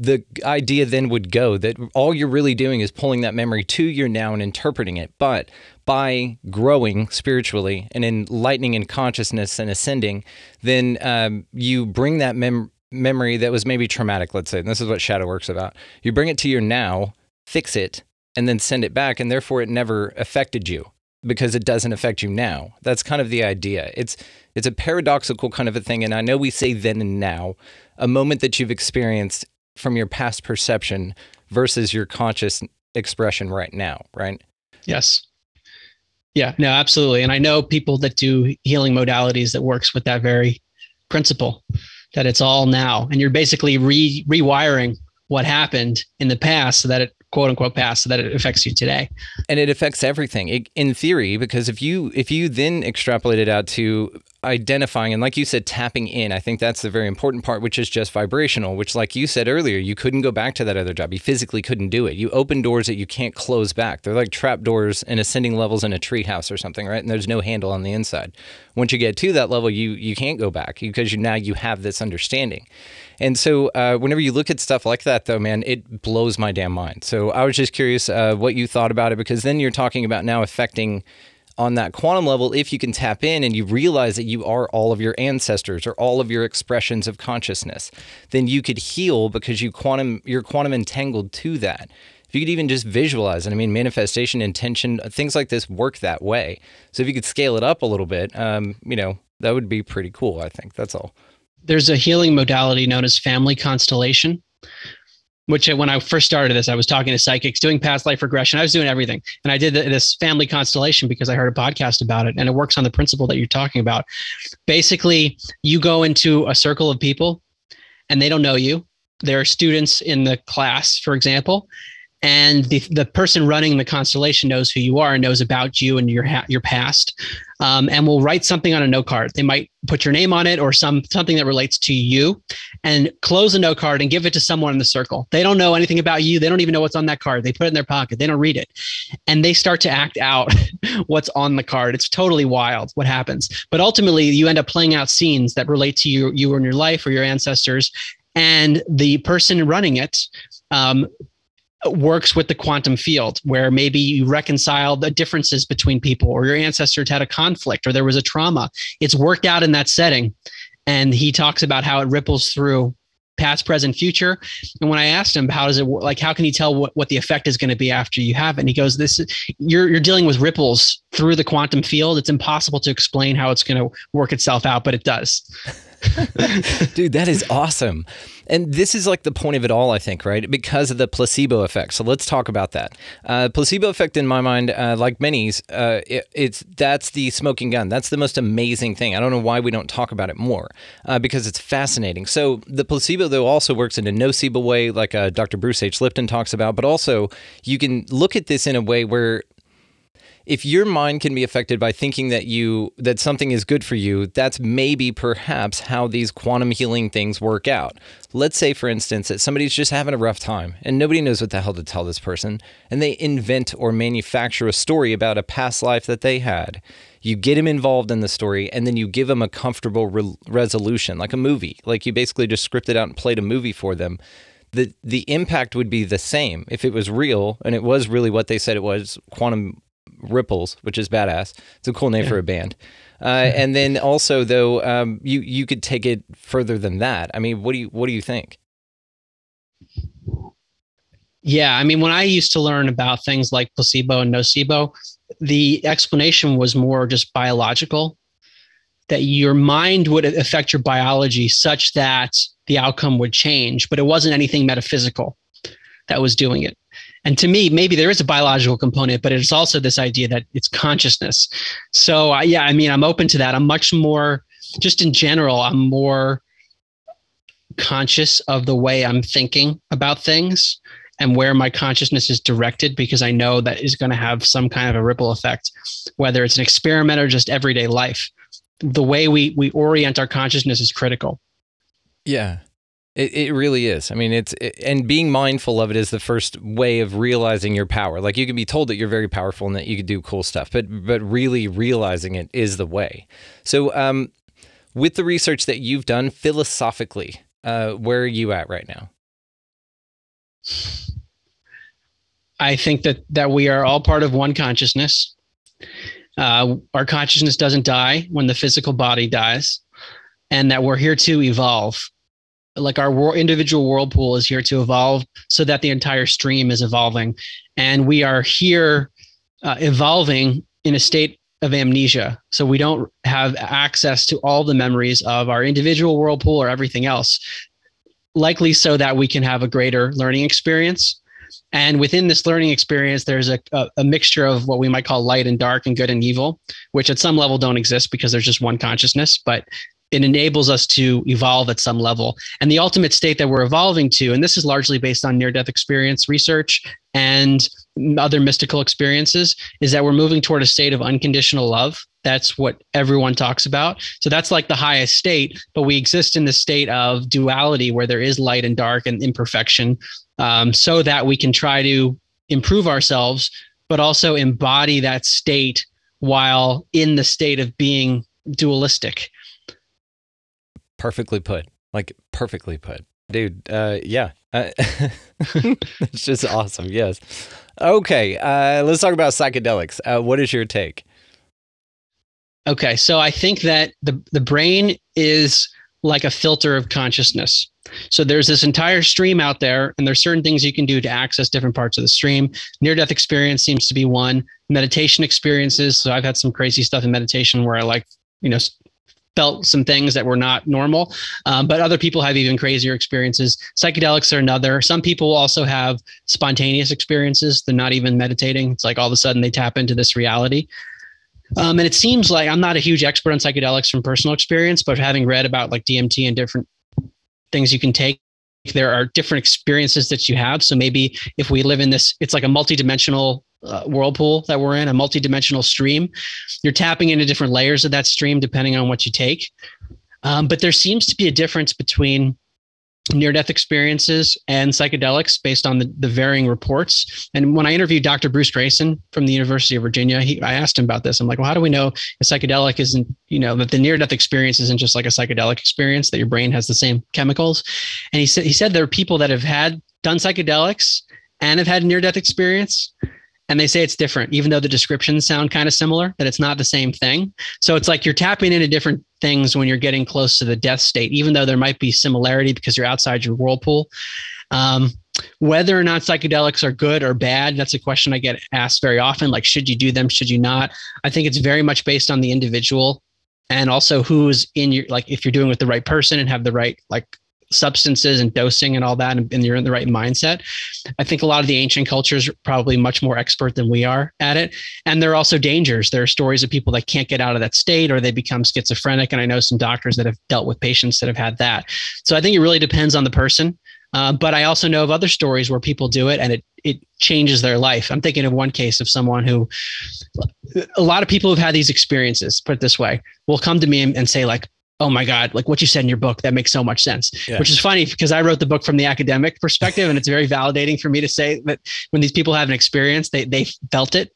the idea then would go that all you're really doing is pulling that memory to your now and interpreting it. But by growing spiritually and enlightening in consciousness and ascending, then um, you bring that mem- memory that was maybe traumatic, let's say, and this is what shadow work's about. You bring it to your now, fix it, and then send it back, and therefore it never affected you because it doesn't affect you now. That's kind of the idea. It's it's a paradoxical kind of a thing, and I know we say then and now, a moment that you've experienced from your past perception versus your conscious expression right now, right? Yes. Yeah, no, absolutely. And I know people that do healing modalities that works with that very principle that it's all now. And you're basically re rewiring what happened in the past so that it quote unquote past so that it affects you today. And it affects everything. It, in theory, because if you if you then extrapolate it out to identifying and like you said tapping in i think that's the very important part which is just vibrational which like you said earlier you couldn't go back to that other job. You physically couldn't do it. You open doors that you can't close back. They're like trap doors and ascending levels in a treehouse or something right? And there's no handle on the inside. Once you get to that level you you can't go back because you now you have this understanding and so uh, whenever you look at stuff like that though man it blows my damn mind so i was just curious uh, what you thought about it because then you're talking about now affecting on that quantum level, if you can tap in and you realize that you are all of your ancestors or all of your expressions of consciousness, then you could heal because you quantum you're quantum entangled to that. If you could even just visualize it, I mean, manifestation, intention, things like this work that way. So if you could scale it up a little bit, um, you know, that would be pretty cool. I think that's all. There's a healing modality known as family constellation, which uh, when I first started this, I was talking to psychics, doing past life regression. I was doing everything. And I did this family constellation because I heard a podcast about it. And it works on the principle that you're talking about. Basically, you go into a circle of people and they don't know you. There are students in the class, for example, and the, the person running the constellation knows who you are and knows about you and your ha- your past um, and will write something on a note card. They might put your name on it or some something that relates to you and close a note card and give it to someone in the circle. They don't know anything about you. They don't even know what's on that card. They put it in their pocket. They don't read it. And they start to act out what's on the card. It's totally wild what happens. But ultimately you end up playing out scenes that relate to you you in your life or your ancestors. And the person running it um, works with the quantum field where maybe you reconcile the differences between people or your ancestors had a conflict or there was a trauma. It's worked out in that setting. And he talks about how it ripples through past present future. And when i asked him how does it like how can you tell what, what the effect is going to be after you have it? And he goes this you're you're dealing with ripples through the quantum field. It's impossible to explain how it's going to work itself out but it does Dude, that is awesome. And this is like the point of it all, I think, right? Because of the placebo effect. So let's talk about that. Uh, placebo effect, in my mind, uh, like many's, uh, it, it's that's the smoking gun. That's the most amazing thing. I don't know why we don't talk about it more uh, because it's fascinating. So the placebo, though, also works in a nocebo way, like uh, Dr. Bruce H. Lipton talks about, but also you can look at this in a way where if your mind can be affected by thinking that you that something is good for you that's maybe perhaps how these quantum healing things work out. Let's say for instance that somebody's just having a rough time and nobody knows what the hell to tell this person and they invent or manufacture a story about a past life that they had. You get them involved in the story and then you give them a comfortable re- resolution like a movie. Like you basically just script it out and played a movie for them. The the impact would be the same. If it was real and it was really what they said it was quantum ripples which is badass it's a cool name for a band uh, and then also though um, you you could take it further than that i mean what do you what do you think Yeah, I mean, when I used to learn about things like placebo and nocebo, the explanation was more just biological. That your mind would affect your biology such that the outcome would change, but it wasn't anything metaphysical that was doing it. And to me, maybe there is a biological component, but it's also this idea that it's consciousness. So, yeah, I mean, I'm open to that. I'm much more, just in general, I'm more conscious of the way I'm thinking about things and where my consciousness is directed because I know that is going to have some kind of a ripple effect, whether it's an experiment or just everyday life. The way we we orient our consciousness is critical. Yeah. It, it really is. I mean, it's it, and being mindful of it is the first way of realizing your power. Like you can be told that you're very powerful and that you can do cool stuff, but but really realizing it is the way. So, um, with the research that you've done philosophically, uh, where are you at right now? I think that that we are all part of one consciousness. Uh, our consciousness doesn't die when the physical body dies, and that we're here to evolve. Like our individual whirlpool is here to evolve, so that the entire stream is evolving, and we are here uh, evolving in a state of amnesia. So we don't have access to all the memories of our individual whirlpool or everything else. Likely so that we can have a greater learning experience and within this learning experience, there's a, a, a, mixture of what we might call light and dark and good and evil, which at some level don't exist because there's just one consciousness, but it enables us to evolve at some level. And the ultimate state that we're evolving to, and this is largely based on near death experience research and other mystical experiences, is that we're moving toward a state of unconditional love. That's what everyone talks about. So that's like the highest state, but we exist in the state of duality where there is light and dark and imperfection um, so that we can try to improve ourselves, but also embody that state while in the state of being dualistic. Perfectly put. Like perfectly put. Dude, uh, yeah. Uh, it's just awesome. Yes. Okay. Uh, let's talk about psychedelics. Uh, what is your take? Okay. So I think that the, the brain is like a filter of consciousness. So there's this entire stream out there, and there's certain things you can do to access different parts of the stream. Near death experience seems to be one. Meditation experiences. So I've had some crazy stuff in meditation where I like, you know, felt some things that were not normal. Um, but other people have even crazier experiences. Psychedelics are another. Some people also have spontaneous experiences. They're not even meditating. It's like all of a sudden they tap into this reality. Um, and it seems like I'm not a huge expert on psychedelics from personal experience, but having read about like DMT and different things you can take, there are different experiences that you have. So maybe if we live in this, it's like a multidimensional uh, whirlpool that we're in, a multidimensional stream. You're tapping into different layers of that stream depending on what you take. Um, but there seems to be a difference between near death experiences and psychedelics based on the, the varying reports. And when I interviewed Dr. Bruce Greyson from the University of Virginia, he, I asked him about this. I'm like, well, how do we know a psychedelic isn't, you know, that the near death experience isn't just like a psychedelic experience, that your brain has the same chemicals? And he said, he said there are people that have had done psychedelics and have had near death experience and they say it's different even though the descriptions sound kind of similar that it's not the same thing. So it's like you're tapping into different things when you're getting close to the death state even though there might be similarity because you're outside your whirlpool. Um, whether or not psychedelics are good or bad that's a question i get asked very often like should you do them should you not? I think it's very much based on the individual and also who's in your like if you're doing with the right person and have the right like substances and dosing and all that and, and, you're in the right mindset i think a lot of the ancient cultures are probably much more expert than we are at it. And there are also dangers. There are stories of people that can't get out of that state or they become schizophrenic. And i know some doctors that have dealt with patients that have had that. So i think it really depends on the person. Uh, but i also know of other stories where people do it and it it changes their life. I'm thinking of one case of someone who a lot of people have had these experiences put it this way will come to me and, and say like oh my god like what you said in your book that makes so much sense. Yeah. which is funny because i wrote the book from the academic perspective and it's very validating for me to say that when these people have an experience they they felt it.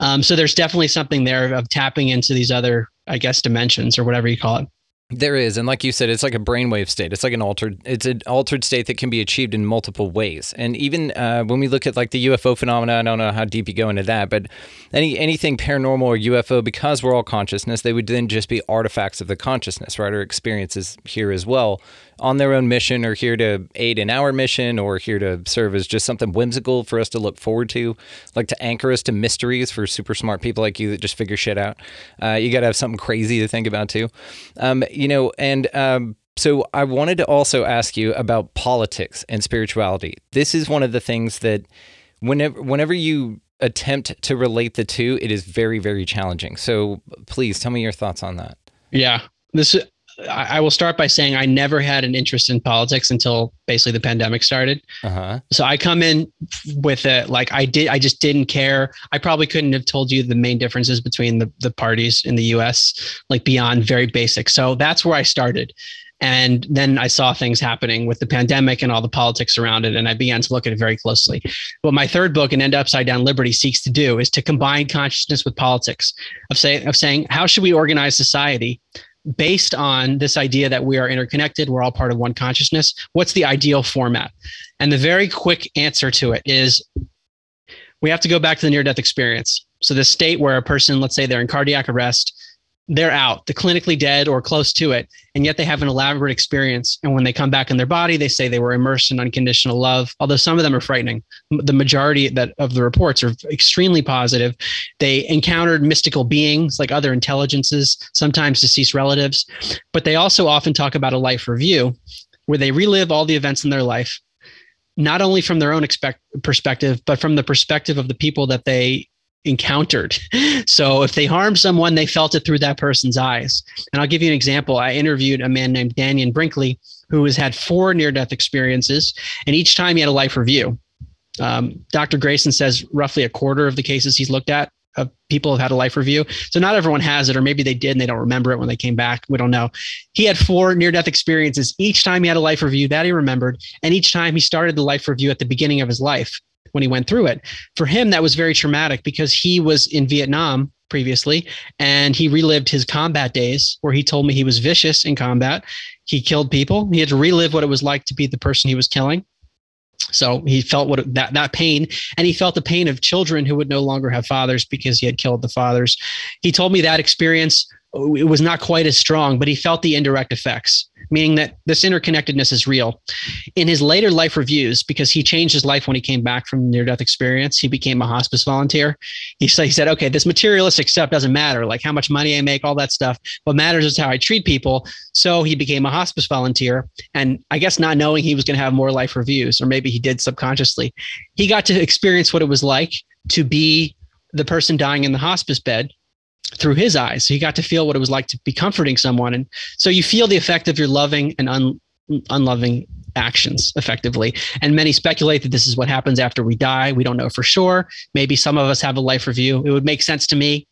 Um, so there's definitely something there of tapping into these other i guess dimensions or whatever you call it There is, and like you said, it's like a brainwave state. It's like an altered. It's an altered state that can be achieved in multiple ways. And even uh, when we look at like the UFO phenomena, I don't know how deep you go into that, but any anything paranormal or UFO, because we're all consciousness, they would then just be artifacts of the consciousness, right? Or experiences here as well, on their own mission, or here to aid in our mission, or here to serve as just something whimsical for us to look forward to, like to anchor us to mysteries for super smart people like you that just figure shit out. Uh, you got to have something crazy to think about too. Um, you know, and um, so I wanted to also ask you about politics and spirituality. This is one of the things that whenever whenever you attempt to relate the two, it is very very challenging. So please tell me your thoughts on that. Yeah, this I, I will start by saying I never had an interest in politics until basically the pandemic started. Uh huh. So I come in with it like I did. I just didn't care. I probably couldn't have told you the main differences between the the parties in the U.S. like beyond very basic. So that's where I started. And then I saw things happening with the pandemic and all the politics around it. And I began to look at it very closely. What my third book, An End Upside Down Liberty, seeks to do is to combine consciousness with politics of, say, of saying, how should we organize society based on this idea that we are interconnected, we're all part of one consciousness. What's the ideal format? And the very quick answer to it is we have to go back to the near death experience. So, the state where a person, let's say they're in cardiac arrest, they're out, they're clinically dead or close to it, and yet they have an elaborate experience. And when they come back in their body, they say they were immersed in unconditional love. Although some of them are frightening, the majority that of the reports are extremely positive. They encountered mystical beings like other intelligences, sometimes deceased relatives, but they also often talk about a life review where they relive all the events in their life, not only from their own expect- perspective, but from the perspective of the people that they encountered. So if they harmed someone, they felt it through that person's eyes. And I'll give you an example. I interviewed a man named Dannion Brinkley who has had four near death experiences, and each time he had a life review. Um, Dr. Greyson says roughly a quarter of the cases he's looked at of people have had a life review. So not everyone has it, or maybe they did and they don't remember it when they came back. We don't know. He had four near death experiences. Each time he had a life review that he remembered, and each time he started the life review at the beginning of his life when he went through it. For him, that was very traumatic because he was in Vietnam previously and he relived his combat days where he told me he was vicious in combat. He killed people. He had to relive what it was like to be the person he was killing. So he felt what that that pain, and he felt the pain of children who would no longer have fathers because he had killed the fathers. He told me that experience it was not quite as strong, but he felt the indirect effects, meaning that this interconnectedness is real. In his later life reviews, because he changed his life when he came back from the near death experience, he became a hospice volunteer. He said, he said, okay, this materialistic stuff doesn't matter, like how much money I make, all that stuff. What matters is how I treat people. So he became a hospice volunteer. And I guess not knowing he was going to have more life reviews, or maybe he did subconsciously, he got to experience what it was like to be the person dying in the hospice bed through his eyes. So he got to feel what it was like to be comforting someone. And so you feel the effect of your loving and un, unloving actions effectively. And many speculate that this is what happens after we die. We don't know for sure. Maybe some of us have a life review. It would make sense to me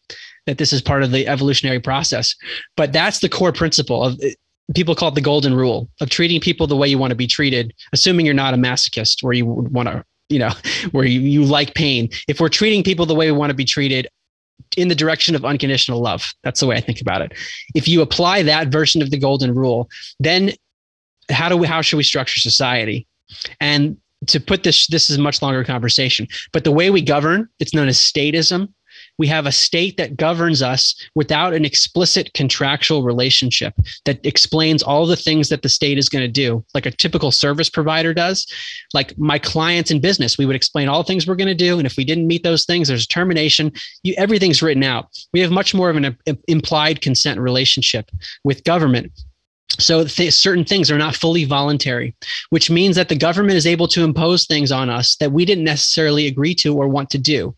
that this is part of the evolutionary process. But that's the core principle of eh, people call it the golden rule of treating people the way you want to be treated, assuming you're not a masochist where you would want to you know, where you, you like pain. If we're treating people the way we want to be treated, in the direction of unconditional love. That's the way I think about it. If you apply that version of the golden rule, then how do we how should we structure society? And to put this this is a much longer conversation, but the way we govern, it's known as statism we have a state that governs us without an explicit contractual relationship that explains all the things that the state is going to do, like a typical service provider does. Like my clients in business, we would explain all the things we're going to do. And if we didn't meet those things, there's a termination. You, everything's written out. We have much more of an implied consent relationship with government so th- certain things are not fully voluntary, which means that the government is able to impose things on us that we didn't necessarily agree to or want to do,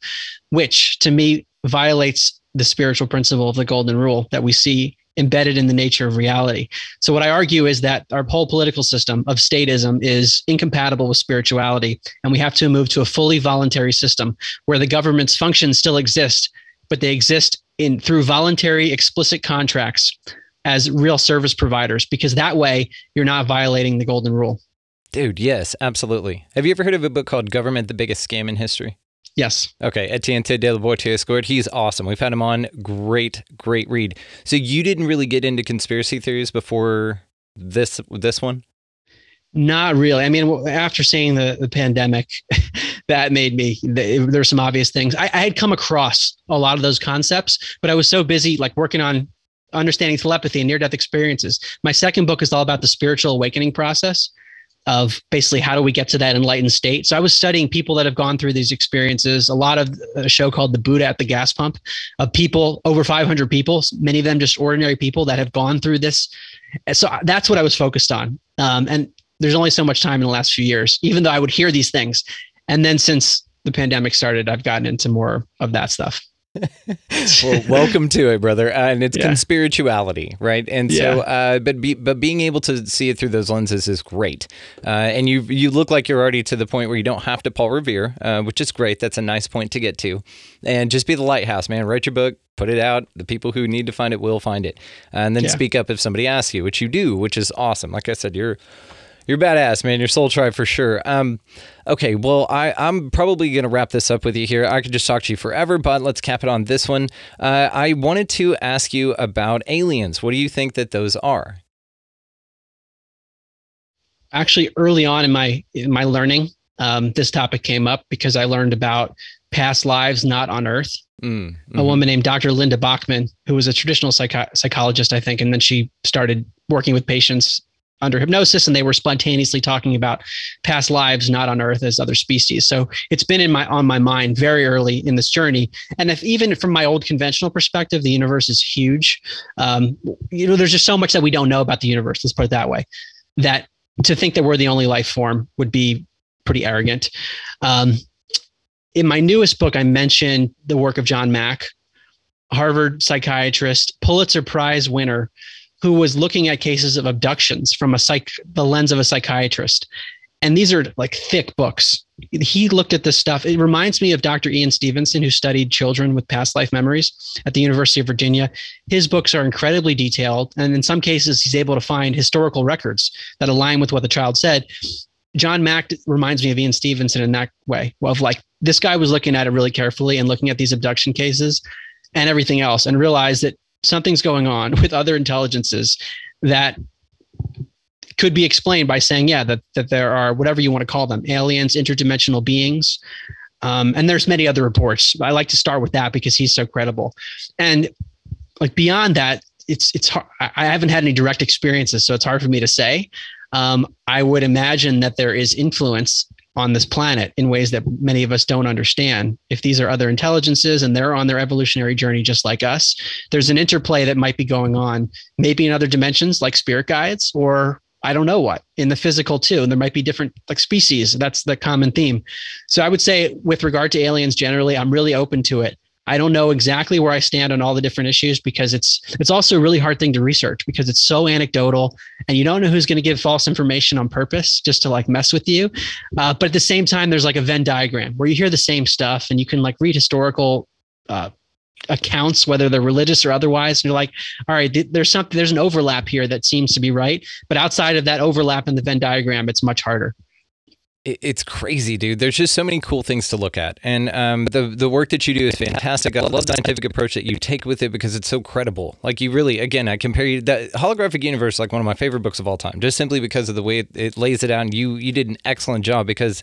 which to me violates the spiritual principle of the golden rule that we see embedded in the nature of reality. So what I argue is that our whole political system of statism is incompatible with spirituality and we have to move to a fully voluntary system where the government's functions still exist, but they exist in through voluntary explicit contracts as real service providers because that way you're not violating the golden rule. Dude, yes, absolutely. Have you ever heard of a book called Government the Biggest Scam in History? Yes. Okay, Etienne de la Boetie He's awesome. We've had him on. Great, great read. So you didn't really get into conspiracy theories before this this one? Not really. I mean, after seeing the, the pandemic, that made me, there's some obvious things. I, I had come across a lot of those concepts, but I was so busy like working on understanding telepathy and near death experiences. My second book is all about the spiritual awakening process of basically how do we get to that enlightened state. So I was studying people that have gone through these experiences. A lot of a show called The Buddha at the Gas Pump of people, over 500 people, many of them just ordinary people that have gone through this. So that's what I was focused on. Um, and there's only so much time in the last few years, even though I would hear these things. And then since the pandemic started, I've gotten into more of that stuff. well, welcome to it, brother. Uh, and it's yeah. conspirituality, right? And so, uh, but be, but being able to see it through those lenses is great. Uh, and you you look like you're already to the point where you don't have to Paul Revere, uh, which is great. That's a nice point to get to. And just be the lighthouse, man. Write your book, put it out. The people who need to find it will find it, and then yeah. speak up if somebody asks you, which you do, which is awesome. Like I said, you're you're badass, man. You're soul tribe for sure. Um, okay, well, I, I'm probably going to wrap this up with you here. I could just talk to you forever, but let's cap it on this one. Uh, I wanted to ask you about aliens. What do you think that those are? Actually, early on in my in my learning, um, this topic came up because I learned about past lives not on Earth. Mm, mm-hmm. A woman named Dr. Linda Backman, who was a traditional psych- psychologist, I think, and then she started working with patients under hypnosis and they were spontaneously talking about past lives not on earth as other species. So it's been in my on my mind very early in this journey. And if even from my old conventional perspective the universe is huge. Um, you know there's just so much that we don't know about the universe let's put it that way that to think that we're the only life form would be pretty arrogant. Um, in my newest book i mentioned the work of john mack harvard psychiatrist pulitzer prize winner who was looking at cases of abductions from a psych the lens of a psychiatrist. And these are like thick books. He looked at this stuff. It reminds me of dr ian stevenson who studied children with past life memories at the university of virginia. His books are incredibly detailed and in some cases he's able to find historical records that align with what the child said. John mack reminds me of ian stevenson in that way of like this guy was looking at it really carefully and looking at these abduction cases and everything else and realized that something's going on with other intelligences that could be explained by saying, yeah, that, that there are whatever you want to call them, aliens, interdimensional beings. Um, and there's many other reports. I like to start with that because he's so credible. And like beyond that, it's it's hard. I haven't had any direct experiences, so it's hard for me to say. Um, I would imagine that there is influence on this planet in ways that many of us don't understand. If these are other intelligences and they're on their evolutionary journey just like us, there's an interplay that might be going on, maybe in other dimensions like spirit guides or I don't know what in the physical too. And there might be different like species. That's the common theme. So I would say with regard to aliens generally, I'm really open to it. I don't know exactly where I stand on all the different issues because it's it's also a really hard thing to research because it's so anecdotal and you don't know who's going to give false information on purpose just to like mess with you. Uh, but at the same time, there's like a Venn diagram where you hear the same stuff and you can like read historical uh, accounts, whether they're religious or otherwise, and you're like, all right, there's something, there's an overlap here that seems to be right. But outside of that overlap in the Venn diagram, it's much harder it's crazy, dude. There's just so many cool things to look at, and um, the the work that you do is fantastic. I love the scientific approach that you take with it because it's so credible. Like you really, again, I compare you that holographic universe, like one of my favorite books of all time, just simply because of the way it, it lays it out. And you you did an excellent job because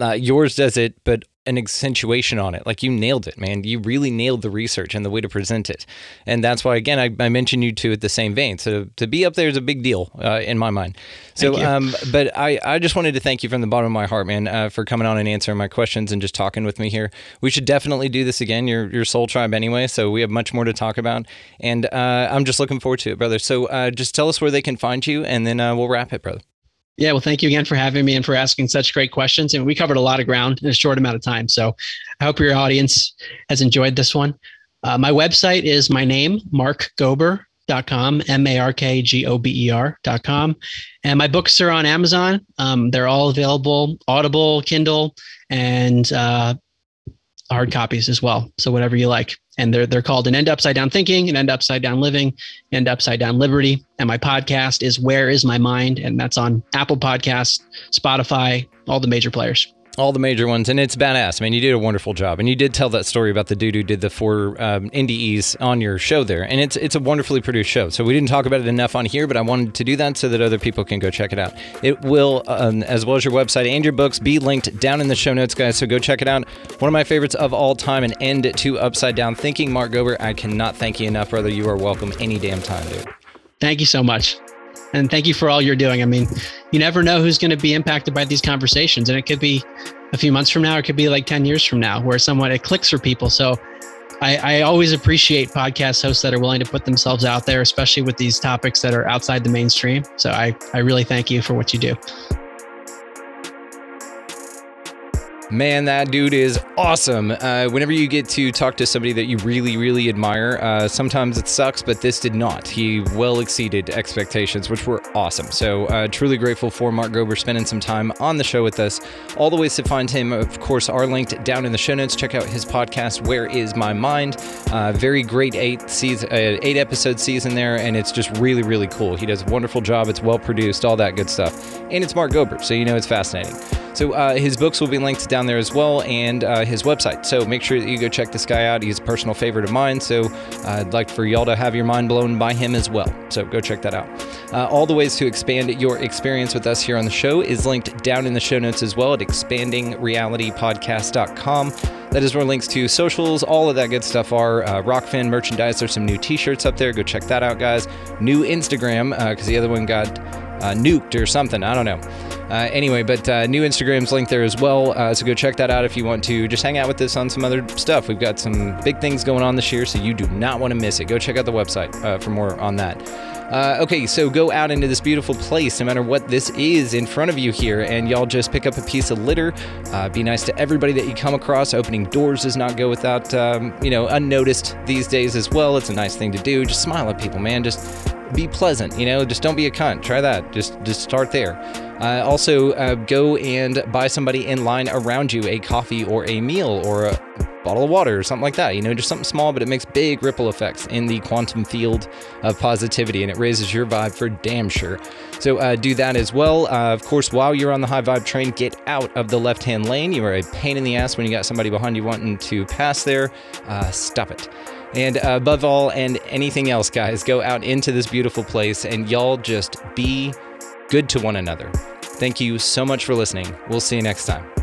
uh, yours does it, but an accentuation on it. Like you nailed it, man. You really nailed the research and the way to present it. And that's why, again, I, I mentioned you two at the same vein. So to be up there is a big deal uh, in my mind. So, um, but I, I just wanted to thank you from the bottom of my heart, man, uh, for coming on and answering my questions and just talking with me here. We should definitely do this again. You're, your soul tribe anyway. So we have much more to talk about. And uh, I'm just looking forward to it, brother. So uh, just tell us where they can find you and then uh, we'll wrap it, brother. Yeah, well, thank you again for having me and for asking such great questions. And we covered a lot of ground in a short amount of time. So I hope your audience has enjoyed this one. Uh, my website is my name, markgober.com, M A R K G O B E R.com. And my books are on Amazon. Um, they're all available Audible, Kindle, and uh, hard copies as well. So whatever you like and they're they're called an end upside down thinking, an end upside down living, end upside down liberty. And my podcast is Where Is My Mind, and that's on Apple Podcasts, Spotify, all the major players. All the major ones, and it's badass. I mean, you did a wonderful job, and you did tell that story about the dude who did the four um, NDEs on your show there, and it's it's a wonderfully produced show. So we didn't talk about it enough on here, but I wanted to do that so that other people can go check it out. It will, um, as well as your website and your books, be linked down in the show notes, guys. So go check it out. One of my favorites of all time, and end to Upside Down Thinking. Mark Gober, I cannot thank you enough, brother. You are welcome any damn time, dude. Thank you so much. And thank you for all you're doing. I mean, you never know who's going to be impacted by these conversations. And it could be a few months from now, it could be like 10 years from now, where someone it clicks for people. So I, I always appreciate podcast hosts that are willing to put themselves out there, especially with these topics that are outside the mainstream. So I, I really thank you for what you do. Man, that dude is awesome. Uh, whenever you get to talk to somebody that you really, really admire, uh, sometimes it sucks, but this did not. He well exceeded expectations, which were awesome. So, uh, truly grateful for Mark Gober spending some time on the show with us. All the ways to find him, of course, are linked down in the show notes. Check out his podcast, Where Is My Mind? Uh, very great eight season, uh, eight episode season there, and it's just really, really cool. He does a wonderful job. It's well produced, all that good stuff, and it's Mark Gober, so you know it's fascinating. So uh, his books will be linked down there as well, and uh, his website. So make sure that you go check this guy out. He's a personal favorite of mine. So uh, I'd like for y'all to have your mind blown by him as well. So go check that out. Uh, all the ways to expand your experience with us here on the show is linked down in the show notes as well at expandingrealitypodcast.com. That is where links to socials, all of that good stuff are. Uh, Rokfin merchandise. There's some new T-shirts up there. Go check that out, guys. New Instagram because the other one got uh, nuked or something. I don't know. Uh, anyway, but uh, new Instagram's linked there as well. Uh, so go check that out if you want to just hang out with us on some other stuff. We've got some big things going on this year, so you do not want to miss it. Go check out the website for more on that. Uh, okay, so go out into this beautiful place, no matter what this is in front of you here, and y'all just pick up a piece of litter. Uh, be nice to everybody that you come across. Opening doors does not go without, um, you know, unnoticed these days as well. It's a nice thing to do. Just smile at people, man. Just be pleasant you know just don't be a cunt. Try that. Just just start there. Uh, also uh, go and buy somebody in line around you a coffee or a meal or a bottle of water or something like that you know just something small but it makes big ripple effects in the quantum field of positivity and it raises your vibe for damn sure. So uh, do that as well. Uh, of course while you're on the high vibe train get out of the left hand lane. You are a pain in the ass when you got somebody behind you wanting to pass there. Uh, stop it and above all, and anything else, guys, go out into this beautiful place and y'all just be good to one another. Thank you so much for listening. We'll see you next time.